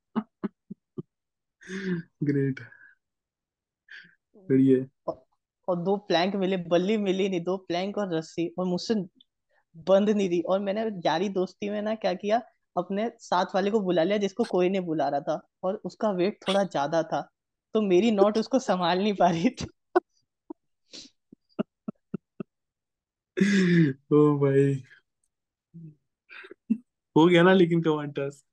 Speaker 1: <laughs>
Speaker 3: ग्रेट बढ़िया।
Speaker 1: और, दो प्लैंक मिले बल्ली मिली नहीं दो प्लैंक और रस्सी और मुझसे बंद नहीं थी और मैंने यारी दोस्ती में ना क्या किया अपने साथ वाले को बुला लिया जिसको कोई नहीं बुला रहा था और उसका वेट थोड़ा ज़्यादा था। तो मेरी नोट उसको संभाल नहीं पा रही थी। <laughs>
Speaker 3: ओ भाई। हो गया ना लेकिन कमांड टास्क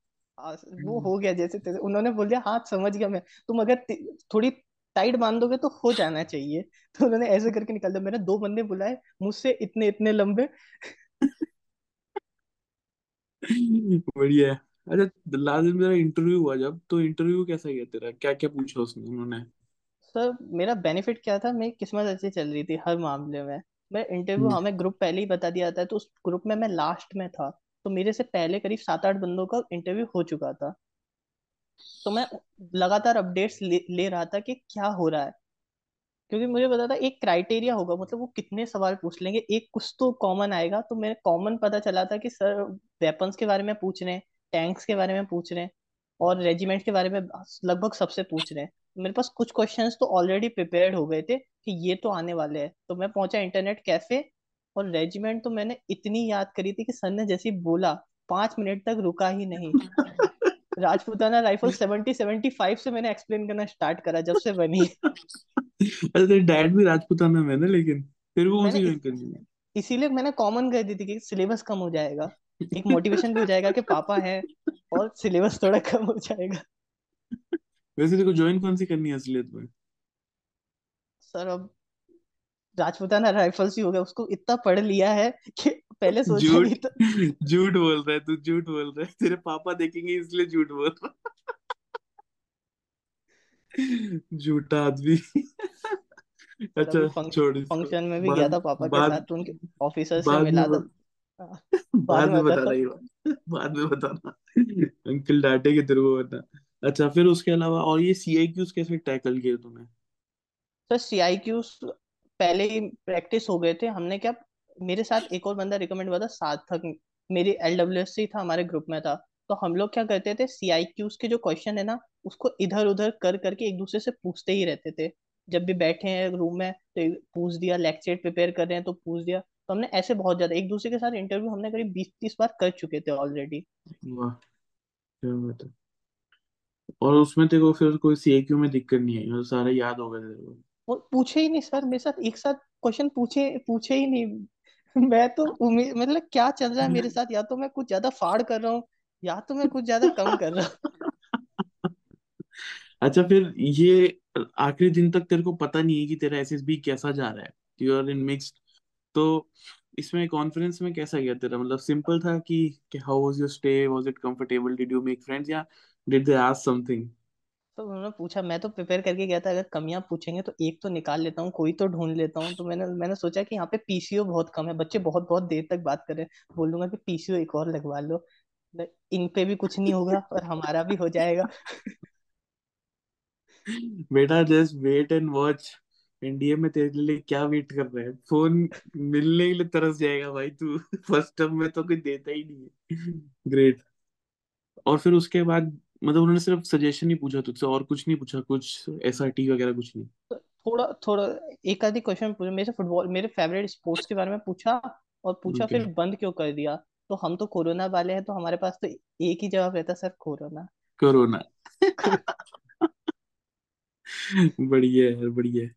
Speaker 1: वो हो गया जैसे तैसे उन्होंने बोल दिया हाँ समझ गया मैं। तुम अगर थोड़ी टाइट बाँध दोगे तो हो जाना चाहिए। <laughs> तो उन्होंने ऐसे करके निकाल दिया। मैंने दो बंदे बुलाए मुझसे इतने इतने लंबे। <laughs>
Speaker 3: बढ़िया अच्छा लास्ट दिन मेरा इंटरव्यू हुआ जब तो इंटरव्यू कैसा गया तेरा? क्या क्या पूछा उसने उन्होंने?
Speaker 1: सर मेरा बेनिफिट क्या था? मेरी किस्मत अच्छी चल रही थी हर मामले में। मैं इंटरव्यू हमें ग्रुप पहले ही बता दिया था तो उस ग्रुप में मैं लास्ट में था। तो मेरे से पहले करीब सात आठ बंदों का इंटरव्यू हो चुका था। तो मैं लगातार अपडेट्स ले, ले रहा था कि क्या हो रहा है। क्योंकि मुझे पता था एक क्राइटेरिया होगा मतलब वो कितने सवाल पूछ लेंगे एक कुछ तो कॉमन आएगा। तो मेरे कॉमन पता चला था कि सर वेपन्स के बारे में पूछ रहे हैं टैंक्स के बारे में पूछ रहे हैं और रेजिमेंट के बारे में लगभग सबसे पूछ रहे हैं। मेरे पास कुछ क्वेश्चंस तो ऑलरेडी प्रिपेयर्ड हो गए थे कि ये तो आने वाले हैं। तो मैं पहुँचा इंटरनेट कैफ़े और रेजिमेंट तो मैंने इतनी याद करी थी कि सर ने जैसे बोला पाँच मिनट तक रुका ही नहीं। <laughs> Rajputana rifle seventy seventy five से मैंने एक्सप्लेन करना स्टार्ट करा जब से बनी। <laughs>
Speaker 3: अच्छा तेरे डैड भी राजपूताना में है ना लेकिन फिर वो कौन
Speaker 1: मैंने
Speaker 3: सी ज्वाइन करनी है।
Speaker 1: इसीलिए मैंने कॉमन कर दी थी कि सिलेबस कम हो जाएगा। एक मोटिवेशन भी हो जाएगा कि पापा है और सिलेबस थोड़ा कम हो जाएगा। <laughs>
Speaker 3: वैसे को ज्वाइन कौन सी करनी है असलियत में?
Speaker 1: सर अब राजपूताना राइफल्स ही हो गया उसको इतना पढ़ लिया है कि पहले सोचा
Speaker 3: झूठ
Speaker 1: नहीं था। <laughs>
Speaker 3: झूठ बोल रहा है तू झूठ बोल रहा है तेरे पापा देखेंगे इसलिए झूठ बोल रहा <laughs> झूठा आदमी।
Speaker 1: अभी
Speaker 3: अच्छा
Speaker 1: फ़ंक्शन
Speaker 3: छोड़
Speaker 1: फ़ंक्शन में भी गया था पापा के साथ तो उनके ऑफिसर से
Speaker 3: बाद में
Speaker 1: मिला था। बाद में
Speaker 3: बताना ये बाद में बताना। अंकल डांटेंगे तेरे को वरना अच्छा फिर उसके अलावा और ये सी आई कैसे टैकल किए तूने?
Speaker 1: सर सीआईक्यू पहले ही प्रैक्टिस हो गए थे, हमने क्या, मेरे साथ एक और बंदा रिकमेंड हुआ था, सार्थक। मेरी एलडब्ल्यूएस ही था, हमारे ग्रुप में था। तो हम लोग क्या करते थे सीआईक्यूज के जो क्वेश्चन है ना, उसको इधर उधर कर करके एक दूसरे से पूछते ही रहते थे। जब भी बैठे हैं रूम में तो पूछ दिया लेक्चर प्रिपेयर कर रहे हैं तो पूछ दिया। तो हमने ऐसे बहुत ज़्यादा, एक दूसरे के साथ इंटरव्यू हमने करीब बीस तीस बार कर चुके थे ऑलरेडी
Speaker 3: है। और उसमें तेरे को फिर कोई सी आई क्यू में दिक्कत नहीं आई मतलब सारा याद होगा तेरे को
Speaker 1: वो पूछे ही नहीं सर, मेरे साथ एक साथ क्वेश्चन पूछे पूछे ही नहीं। <laughs> मैं तो मतलब क्या चल रहा है मेरे साथ? या तो मैं कुछ ज़्यादा फाड़ कर रहा हूँ, या तो मैं कुछ ज़्यादा कम कर रहा हूँ। <laughs>
Speaker 3: अच्छा फिर ये आखिरी दिन तक तेरे को पता नहीं है कि तेरा एसएसबी कैसा जा रहा है यू आर इन मिक्स्ड तो इसमें कॉन्फ्रेंस में कैसा गया तेरा? मतलब सिंपल था कि how was your stay was it comfortable did you make friends या डिड दे आस्क समथिंग
Speaker 1: तो उन्होंने पूछा, मैं तो प्रिपेयर करके गया था, अगर कमियाँ पूछेंगे तो एक तो निकाल लेता हूँ, कोई तो ढूंढ लेता हूँ। तो मैंने मैंने सोचा कि यहाँ पे पीसीओ बहुत कम है, बच्चे बहुत बहुत देर तक बात कर रहे बोल दूँगा कि पीसीओ एक और लगवा लो। इन पे भी कुछ नहीं होगा और हमारा भी हो जाएगा। <laughs>
Speaker 3: बेटा just wait and watch NDA में तेरे लिए क्या वेट कर रहा है? फ़ोन मिलने के लिए तरस जाएगा भाई तू। <laughs> फ़र्स्ट टर्म में तो कोई देता ही नहीं है। ग्रेट और फिर उसके बाद मतलब उन्होंने सिर्फ़ सजेशन ही पूछा तुझसे और कुछ नहीं पूछा कुछ एसआरटी वगैरह कुछ नहीं।
Speaker 1: थोड़ा थोड़ा एक आधी क्वेश्चन पूछा मेरे से फुटबॉल मेरे फेवरेट स्पोर्ट्स के बारे में पूछा और पूछा
Speaker 3: ओके
Speaker 1: फिर बंद क्यों कर दिया? तो हम तो कोरोना वाले हैं तो हमारे पास तो एक ही जवाब रहता सर कोरोना।
Speaker 3: कोरोना। <laughs> बढ़िया है बढ़िया है।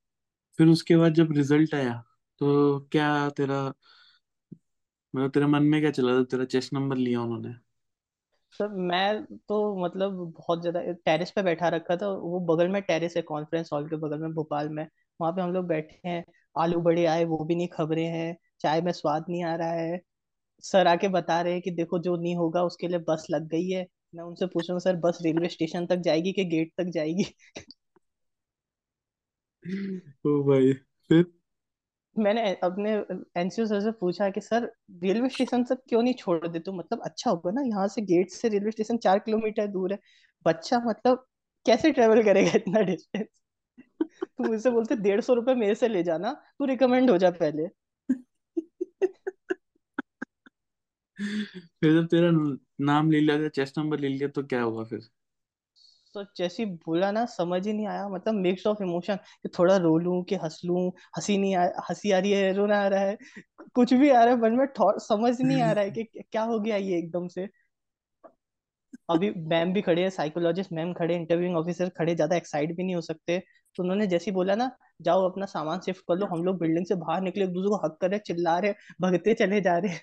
Speaker 3: फिर उसके बाद जब रिज़ल्ट आया तो क्या तेरा मतलब तेरे मन में क्या चला था? तेरा चेस्ट नंबर लिया उन्होंने।
Speaker 1: सर, मैं तो मतलब बहुत ज़्यादा टेरेस पे बैठा रखा था, वो बगल में टेरेस है कॉन्फ्रेंस हॉल के बगल में, भोपाल में। वहाँ पे हम लोग बैठे हैं, आलू बड़े आए, वो भी नहीं खबरें हैं, चाय में स्वाद नहीं आ रहा है। सर आके बता रहे हैं कि देखो जो नहीं होगा, उसके लिए बस लग गई है। मैं उनसे पूछ पूछूँगा सर, बस रेलवे स्टेशन तक जाएगी कि गेट तक जाएगी?
Speaker 3: ओ भाई, फिर?
Speaker 1: मैंने अपने एनसीओ सर से पूछा कि, सर, रेलवे स्टेशन तक क्यों नहीं छोड़ देते हो? मतलब अच्छा होगा ना, यहाँ से गेट से रेलवे स्टेशन चार किलोमीटर दूर है। बच्चा मतलब कैसे ट्रेवल करेगा इतना डिस्टेंस <laughs> तो मुझसे बोलते, डेढ़ सौ रुपये मेरे से ले जाना, तू रिकमेंड हो जा पहले. <laughs>
Speaker 3: फिर जब तेरा नाम ले लिया चेस्ट नंबर ले लिया तो क्या हुआ फिर?
Speaker 1: तो जैसे बोला ना, समझ ही नहीं आया। मतलब मिक्स ऑफ़ इमोशन कि थोड़ा रो लूँ, कि हंस लूँ, हँसी नहीं आ, हँसी आ रही है, रोना आ रहा है कुछ भी आ रहा है, मन में समझ नहीं आ रहा है कि क्या हो गया ये एकदम से। अभी मैम भी खड़े हैं साइकोलॉजिस्ट मैम खड़े इंटरव्यूइंग ऑफिसर खड़े, ज़्यादा एक्साइट भी नहीं हो सकते। तो उन्होंने जैसे ही बोला ना, जाओ अपना सामान शिफ्ट कर लो, हम लोग बिल्डिंग से बाहर निकले, एक दूसरे को हक कर रहे चिल्ला रहे भगते चले जा रहे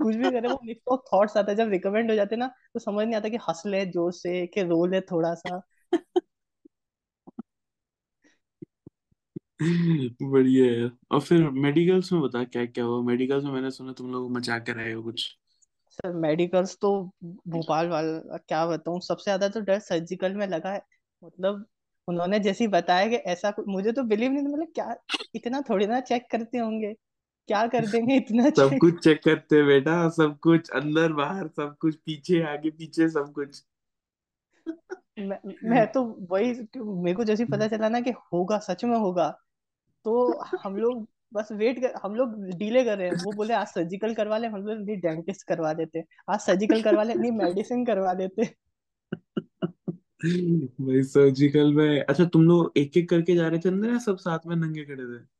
Speaker 1: कुछ भी करे वो मिक्स ऑफ़ थॉट्स आता है। जब रिकमेंड हो जाते हैं ना तो समझ नहीं आता कि हंस ले ज़ोर से कि रो ले थोड़ा सा
Speaker 3: बढ़िया है। और फिर मेडिकल्स में बता क्या क्या हुआ? मेडिकल्स में मैंने सुना तुम लोग मचा के रहे हो कुछ।
Speaker 1: सर मेडिकल्स तो भोपाल वाला क्या बताऊँ? सबसे ज़्यादा तो डर सर्जिकल में लगा है। मतलब उन्होंने जैसे ही बताया कि ऐसा कुछ मुझे तो बिलीव नहीं मतलब क्या इतना थोड़ी ना चेक करते होंगे। क्या कर देंगे इतना <laughs>
Speaker 3: सब कुछ चेक करते हैं बेटा सब कुछ अंदर बाहर सब कुछ पीछे आगे पीछे सब कुछ।
Speaker 1: मैं, <laughs> मैं तो वही मेरे को जैसे पता चला ना कि होगा सच में होगा तो हम लोग बस वेट कर हम लोग डिले कर रहे हैं। वो बोले आज सर्जिकल करवा ले। हम लोग नहीं डेंटिस्ट करवा देते। आज सर्जिकल करवा ले? नहीं मेडिसिन करवा देते। <laughs>
Speaker 3: भाई सर्जिकल में अच्छा तुम लोग एक एक करके जा रहे थे अंदर या सब साथ में नंगे खड़े थे?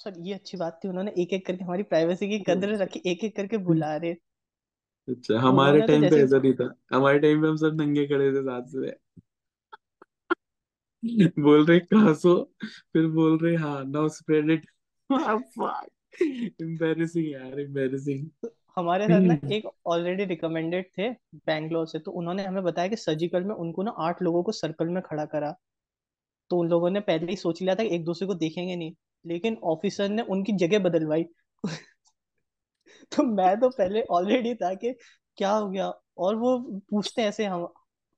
Speaker 1: सर ये अच्छी बात थी उन्होंने एक एक करके हमारी प्राइवेसी की कदर रखी एक एक करके बुला रहे
Speaker 3: अच्छा हमारे
Speaker 1: उन्होंने तो
Speaker 3: टाइम पे
Speaker 1: जैसे
Speaker 3: ऐसा नहीं था। हमारे टाइम पे हम सब नंगे खड़े थे साथ में। बोल रहे कहाँ सो? फिर बोल रहे हाँ नाउ स्प्रेड इट एम्बैरेसिंग यार एम्बैरेसिंग
Speaker 1: हमारे साथ ना एक ऑलरेडी रिकमेंडेड थे बैंगलोर से तो उन्होंने हमें बताया कि सर्जिकल में उनको ना आठ लोगों को सर्कल में खड़ा करा। तो उन लोगों ने पहले ही सोच लिया था कि एक दूसरे को देखेंगे नहीं। लेकिन ऑफिसर ने उनकी जगह बदलवाई। <laughs> तो मैं तो पहले ऑलरेडी था कि क्या हो गया? और वो पूछते हैं ऐसे हम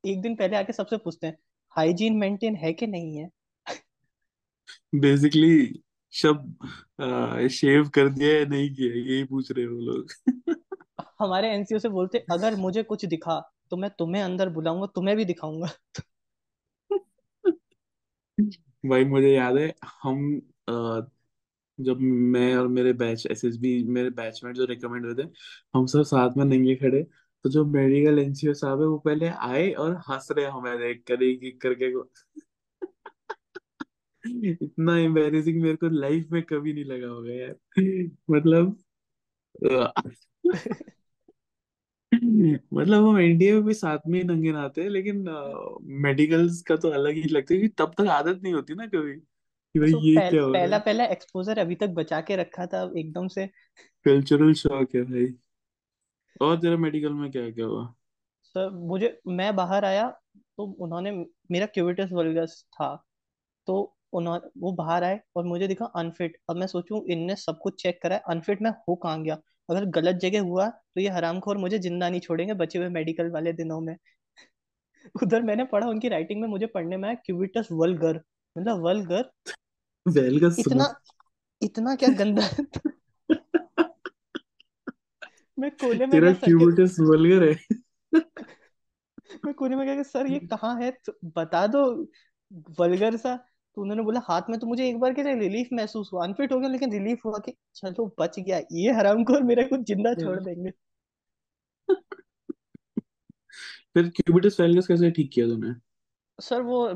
Speaker 1: एक दिन पहले आके सबसे पूछते हैं हाइजीन मेंटेन है कि नहीं है?
Speaker 3: बेसिकली शब शेव कर दिया या नहीं किया? यही पूछ रहे हो लोग। <laughs>
Speaker 1: हमारे एनसीओ से बोलते अगर मुझे कुछ दिखा तो मैं तुम्हें अंदर बुलाऊँगा तुम्हें भी दिखाऊँगा। <laughs>
Speaker 3: भाई मुझे याद है हम जब मैं और मेरे बैच, एसएसबी, मेरे बैचमेट जो रिकमेंड हुए थे, हम सब साथ में नंगे खड़े। तो जो मेडिकल एनसीओ साहब है, वो पहले आए और हंस रहे हमें देख कर, एक एक करके। को इतना एम्बैरेसिंग मेरे को लाइफ में कभी नहीं लगा होगा यार। मतलब मतलब हम इंडिया में भी साथ में ही नंगे नहाते हैं, लेकिन मेडिकल्स का तो अलग ही लगता है, क्योंकि तब तक आदत नहीं होती ना कभी। कि भाई
Speaker 1: सो
Speaker 3: ये
Speaker 1: पहल,
Speaker 3: क्या हो रहा
Speaker 1: पहला
Speaker 3: है?
Speaker 1: पहला एक्सपोजर अभी तक बचा के रखा था अब एकदम से।
Speaker 3: कल्चरल शॉक है भाई। और तेरा मेडिकल में क्या क्या हुआ?
Speaker 1: सर मुझे मैं बाहर आया तो उन्होंने मेरा क्यूबिटस वल्गस था। तो उन्होंने वो बाहर आए और मुझे दिखा अनफिट अब मैं सोचूं इनने सब कुछ चेक करा है। अनफिट में हो कहाँ गया? अगर गलत जगह हुआ तो ये हरामखोर मुझे ज़िंदा नहीं छोड़ेंगे बचे हुए मेडिकल वाले दिनों में। <laughs> उधर मैंने पढ़ा उनकी राइटिंग में मुझे पढ़ने में आया क्यूबिटस वल्गर मतलब वल्गर
Speaker 3: वेल का
Speaker 1: इतना इतना क्या गंदा मैं कोने में
Speaker 3: तेरा क्यूबिटस वल्गर है
Speaker 1: मैं कोने में गया कि सर ये कहाँ है? तो बता दो। वल्गर सा। तो उन्होंने बोला हाथ में तो मुझे एक बार के लिए रिलीफ महसूस हुआ। अनफिट हो गया लेकिन रिलीफ हुआ कि चलो बच गया। ये हरामखोर मेरा कुछ ज़िंदा छोड़ देंगे।
Speaker 3: फिर क्यूबिटस वेलगस कैसे ठीक किया तूने?
Speaker 1: सर वो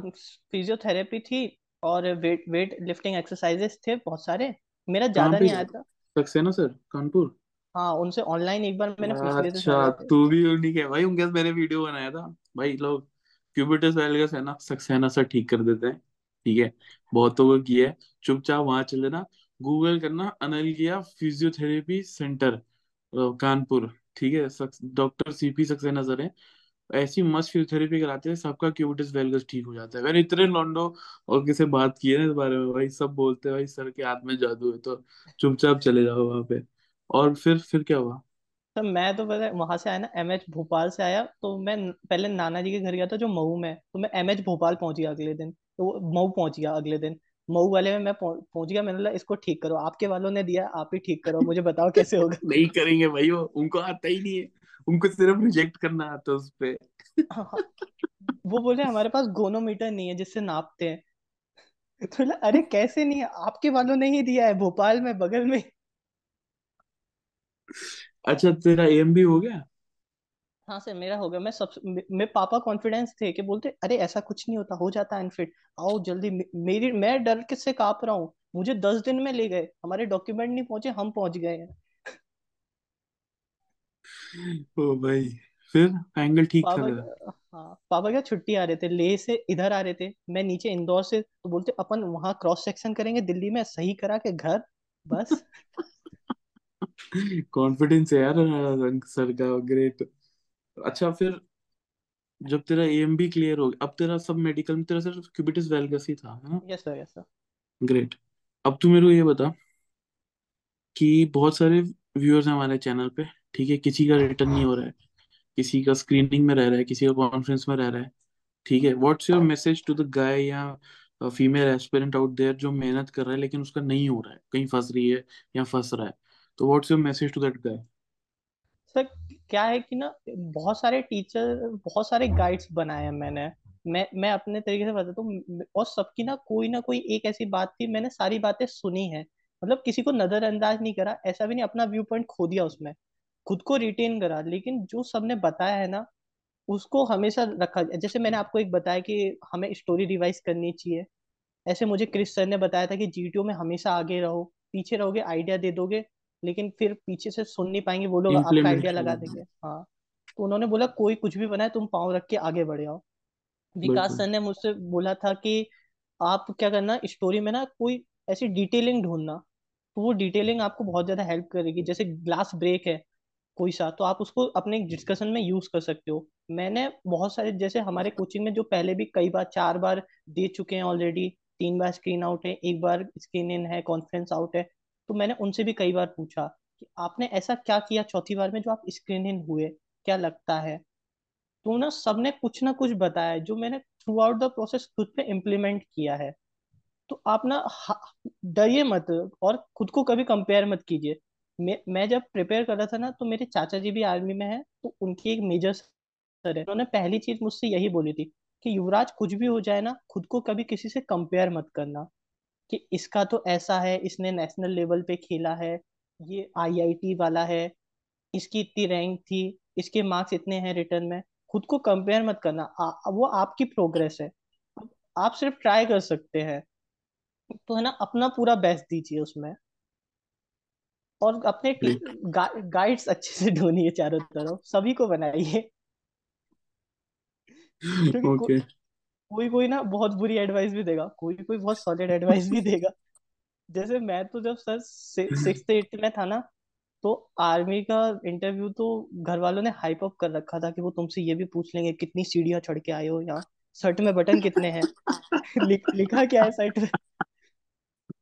Speaker 1: फिजियोथेरेपी थी। और वेट वेट लिफ्टिंग एक्सरसाइजेस थे बहुत सारे। मेरा ज़्यादा नहीं आया था।
Speaker 3: सक्सेना सर? कानपुर?
Speaker 1: हाँ उनसे ऑनलाइन एक बार मैंने पूछ थे
Speaker 3: अच्छा तू भी उन्हीं के भाई उनके साथ मैंने वीडियो बनाया था। भाई लोग क्यूबिटस वेलगस है ना? सक्सेना सर ठीक कर देते हैं। ठीक है? बहुतों को किया है। चुपचाप वहाँ चले ना। गूगल करना अनिल किया फिजियोथेरेपी सेंटर कानपुर। ठीक है? डॉक्टर सीपी सक्सेना सर है। ऐसी मस्त फिजियोथेरेपी कराते हैं सबका क्यूबिटस वेलगस ठीक हो जाता है। मैंने इतने लॉन्डो और किसी बात की है ना इस बारे में भाई सब बोलते हैं भाई सर के हाथ में जादू है तो चुपचाप चले जाओ वहाँ पे। और फिर फिर क्या हुआ?
Speaker 1: तो मैं तो पता है वहाँ से आया ना एम एच भोपाल से आया तो मैं पहले नाना जी के घर गया था जो मऊ में तो मैं एम एच भोपाल पहुँच गया अगले दिन। तो वो मऊ पहुँच गया अगले दिन। मऊ वाले में मैं पहुँच पहुँच गया मैंने बोला इसको ठीक करो आपके वालों ने दिया आप ही ठीक करो मुझे बताओ कैसे होगा <laughs>
Speaker 3: नहीं करेंगे भाई वो उनको आता ही नहीं है। उनको सिर्फ़ रिजेक्ट करना आता है उस पे
Speaker 1: वो बोले हमारे पास गोनोमीटर नहीं है जिससे नापते हैं। तो बोला अरे कैसे नहीं है? आपके वालों ने ही दिया है भोपाल में बगल में।
Speaker 3: अच्छा तेरा एएमबी हो गया?
Speaker 1: हाँ सर मेरा हो गया। मैं सब मेरे पापा कॉन्फिडेंस थे कि बोलते अरे ऐसा कुछ नहीं होता हो जाता है अनफिट आओ जल्दी मेरी मैं डर किससे काँप रहा हूँ? मुझे दस दिन में ले गए हमारे डॉक्यूमेंट नहीं पहुँचे हम पहुँच गए हैं।
Speaker 3: ओ भाई फिर एंगल ठीक था
Speaker 1: पापा
Speaker 3: तेरा
Speaker 1: हाँ पापा क्या छुट्टी आ रहे थे लेह से इधर आ रहे थे। मैं नीचे इंदौर से तो बोलते अपन वहाँ क्रॉस सेक्शन करेंगे दिल्ली में सही करा के घर बस। <laughs>
Speaker 3: कॉन्फिडेंस है यार सर का ग्रेट अच्छा फिर जब तेरा एएमबी क्लियर हो गया अब तेरा सब मेडिकल में तेरा सिर्फ़ क्यूबिटिस वैल्गस ही था है ना?
Speaker 1: Yes sir yes sir
Speaker 3: great अब तू मेरे को ये बता कि बहुत सारे व्यूअर्स हैं हमारे चैनल पे। ठीक है? किसी का रिटर्न नहीं हो रहा है। किसी का स्क्रीनिंग में रह रहा है, किसी का कॉन्फ्रेंस में रह रहा है। ठीक है? What's your message to the guy या फीमेल एस्पिरेंट आउट देयर जो मेहनत कर रहा है लेकिन उसका नहीं हो रहा है? कहीं फंस रही है या फंस रहा है? तो what's your message to that guy
Speaker 1: sir, क्या है कि ना, बहुत सारे टीचर बहुत सारे गाइड्स बनाए हैं मैंने। मैं मैं अपने तरीके से बताता हूँ, और सबकी ना कोई ना कोई एक ऐसी बात थी, मैंने सारी बातें सुनी है। मतलब किसी को नजरअंदाज नहीं करा, ऐसा भी नहीं, अपना व्यू पॉइंट खो दिया उसमें। खुद को रिटेन करा लेकिन जो सबने बताया है ना उसको हमेशा रखा जैसे मैंने आपको एक बताया कि हमें स्टोरी रिवाइज करनी चाहिए। ऐसे मुझे क्रिस सर ने बताया था कि जीटीओ में हमेशा आगे रहो पीछे रहोगे आइडिया दे दोगे लेकिन फिर पीछे से सुन नहीं पाएँगे वो लोग आपका आइडिया लगा देंगे। हाँ तो उन्होंने बोला कोई कुछ भी बनाए तुम पाँव रख के आगे बढ़े आओ। विकास सर ने मुझसे बोला था कि आप क्या करना स्टोरी में ना कोई ऐसी डिटेलिंग ढूंढना तो वो डिटेलिंग आपको बहुत ज़्यादा हेल्प करेगी। जैसे ग्लास ब्रेक है कोई सा तो आप उसको अपने डिस्कशन में यूज़ कर सकते हो। मैंने बहुत सारे जैसे हमारे कोचिंग में जो पहले भी कई बार चार बार दे चुके हैं ऑलरेडी तीन बार स्क्रीन आउट है एक बार स्क्रीन इन है कॉन्फ्रेंस आउट है तो मैंने उनसे भी कई बार पूछा कि आपने ऐसा क्या किया चौथी बार में जो आप स्क्रीन इन हुए? क्या लगता है? तो ना सबने कुछ ना कुछ बताया जो मैंने थ्रू आउट द प्रोसेस खुद पे इम्प्लीमेंट किया है। तो आप ना डरिए मत और खुद को कभी कंपेयर मत कीजिए। मैं मैं जब प्रिपेयर कर रहा था ना तो मेरे चाचा जी भी आर्मी में है तो उनकी एक मेजर सर है। उन्होंने पहली चीज़ मुझसे यही बोली थी कि युवराज कुछ भी हो जाए ना खुद को कभी किसी से कंपेयर मत करना कि इसका तो ऐसा है इसने नेशनल लेवल पे खेला है ये आईआईटी वाला है इसकी इतनी रैंक थी इसके मार्क्स इतने हैं रिटर्न में। खुद को कंपेयर मत करना आ, वो आपकी प्रोग्रेस है। आप सिर्फ़ ट्राई कर सकते हैं। तो है ना अपना पूरा बेस्ट दीजिए उसमें। और अपने
Speaker 3: ग्रेट
Speaker 1: गा, गाइड्स अच्छे से ढूंढिए चारों तरफ़। सभी को बनाइए। क्योंकि को,
Speaker 3: ओके।
Speaker 1: कोई कोई ना बहुत बुरी एडवाइस भी देगा। कोई कोई बहुत सॉलिड एडवाइस भी देगा। जैसे मैं तो जब सर सिक्स एट्थ में था ना तो आर्मी का इंटरव्यू तो घर वालों ने हाइप अप कर रखा था कि वो तुमसे ये भी पूछ लेंगे कितनी सीढ़ियाँ चढ़ के आए हो यहाँ? शर्ट में बटन कितने हैं? <laughs> लिख, लिखा क्या है साइड में?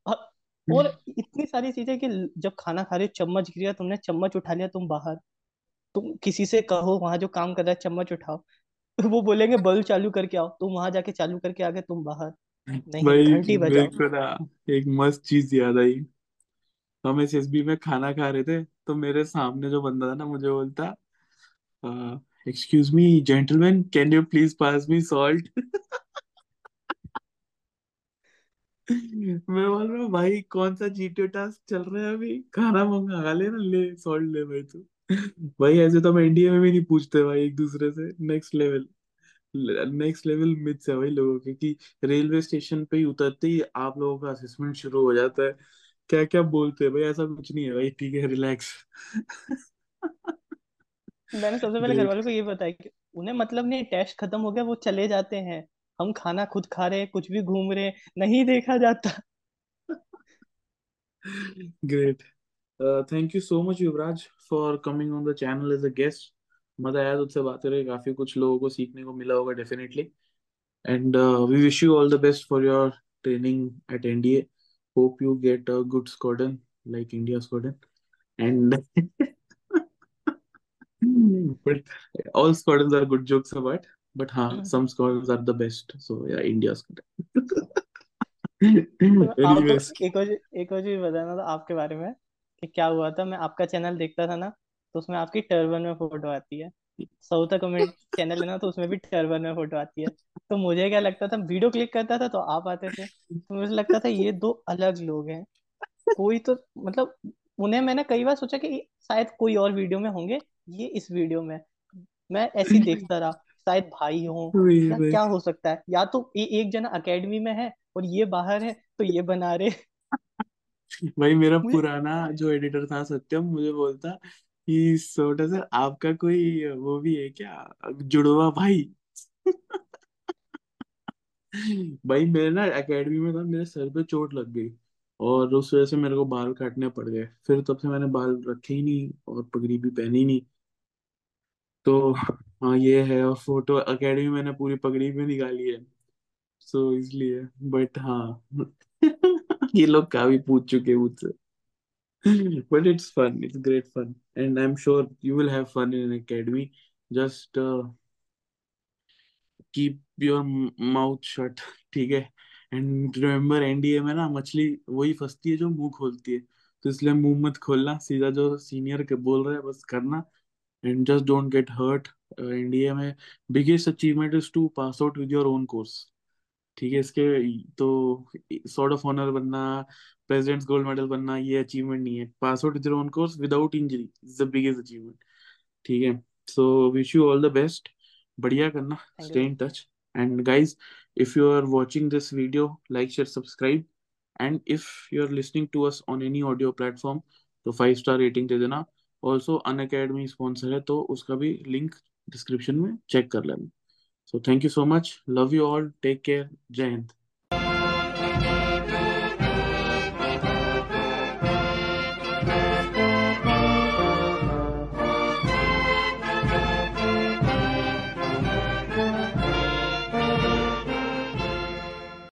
Speaker 1: और, और इतनी सारी चीज़ें कि जब खाना खा रहे हो चम्मच गिर गया तुमने चम्मच उठा लिया तुम बाहर। तुम किसी से कहो वहाँ जो काम कर रहा है चम्मच उठाओ। <laughs> वो बोलेंगे बल्ब चालू करके आओ। तुम वहाँ जाके चालू करके आ गए तुम बाहर। नहीं
Speaker 3: भाई
Speaker 1: घंटी
Speaker 3: मेरे
Speaker 1: बजाओ
Speaker 3: को ना एक मस्त चीज़ याद आई। हम एसएसबी में खाना खा रहे थे तो मेरे सामने जो बंदा था ना मुझे बोलता excuse me gentleman can you please pass me salt मैं बोल रहा हूँ भाई कौन सा जीटीओ टास्क चल रहा है अभी? खाना मंगा ले ना ले सॉल्ट ले भाई तू। भाई ऐसे तो हम एनडीए में भी नहीं पूछते भाई एक दूसरे से। Next level next level myths है भाई लोगों के कि रेलवे स्टेशन पे ही उतरते ही आप लोगों का असेसमेंट शुरू हो जाता है। क्या क्या बोलते हैं भाई ऐसा कुछ नहीं है भाई ठीक है रिलैक्स
Speaker 1: मैंने सबसे पहले घर वालों को ये बताया कि उन्हें मतलब नहीं टेस्ट खत्म हो गया वो चले जाते हैं। हम खाना खुद खा रहे हैं कुछ भी घूम रहे हैं नहीं देखा जाता
Speaker 3: great thank you so much Yuvraj for coming on the channel as a guest मज़ा आया तुझसे बात करके काफ़ी कुछ लोगों को सीखने को मिला होगा definitely uh, we wish you all the best for your training at NDA. Hope you get a good squadron like India squadron. And but all squadrons are good jokes about but हाँ। some squadrons are the best. So yeah India squadron <laughs>
Speaker 1: तो
Speaker 3: anyways
Speaker 1: एक और एक और चीज़ बताना था आपके बारे में कि क्या हुआ था। मैं आपका चैनल देखता था ना तो उसमें आपकी टर्बन में फ़ोटो आती है। साउथ कमेंट चैनल है ना तो उसमें भी टर्बन में फ़ोटो आती है। तो मुझे क्या लगता था वीडियो क्लिक करता था तो आप आते थे। तो मुझे लगता था ये दो अलग लोग हैं। कोई तो मतलब उन्हें मैंने कई बार सोचा कि शायद कोई और वीडियो में होंगे ये इस वीडियो में। मैं ऐसे ही देखता रहा। शायद भाई हो या क्या हो सकता है? या तो ए, एक जना एकेडमी में है और ये बाहर है तो ये बना रहे।
Speaker 3: भाई मेरा पुराना जो एडिटर था सत्यम मुझे बोलता कि सोटा सर आपका कोई वो भी है क्या? जुड़वा भाई। भाई मेरे ना एकेडमी में था मेरे सर पे चोट लग गई और उस वजह से मेरे को बाल काटने पड़ गए। फिर तब से मैंने बाल रखे ही नहीं और पगड़ी भी पहनी नहीं। तो हाँ ये है और फ़ोटो एकेडमी मैंने पूरी पगड़ी में निकाली है। सो इसलिए बट हाँ <laughs> ये लोग काफ़ी पूछ चुके मुझसे। But it's fun it's great fun. And i'm sure you will have fun in an academy. Uh, keep your mouth shut <laughs> ठीक है? एंड रिमेम्बर एनडीए में ना मछली वही फंसती है जो मुँह खोलती है। तो इसलिए मुँह मत खोलना सीधा जो सीनियर के बोल रहे हैं बस करना। And just don't get hurt NDA में biggest achievement is to pass out with your own course ठीक है इसके तो सॉर्ट ऑफ़ ऑनर बनना प्रेसिडेंट्स गोल्ड मेडल बनना ये अचीवमेंट नहीं है. Pass out with your own course without injury is the biggest achievement ठीक है so wish you all the best बढ़िया करना stay in touch and guys if you are watching this video like share subscribe. And if you are listening to us on any audio platform तो five star rating दे देना. Also an academy sponsor है तो उसका भी link description में check कर लेना। So thank you so much love you all take care जय हिंद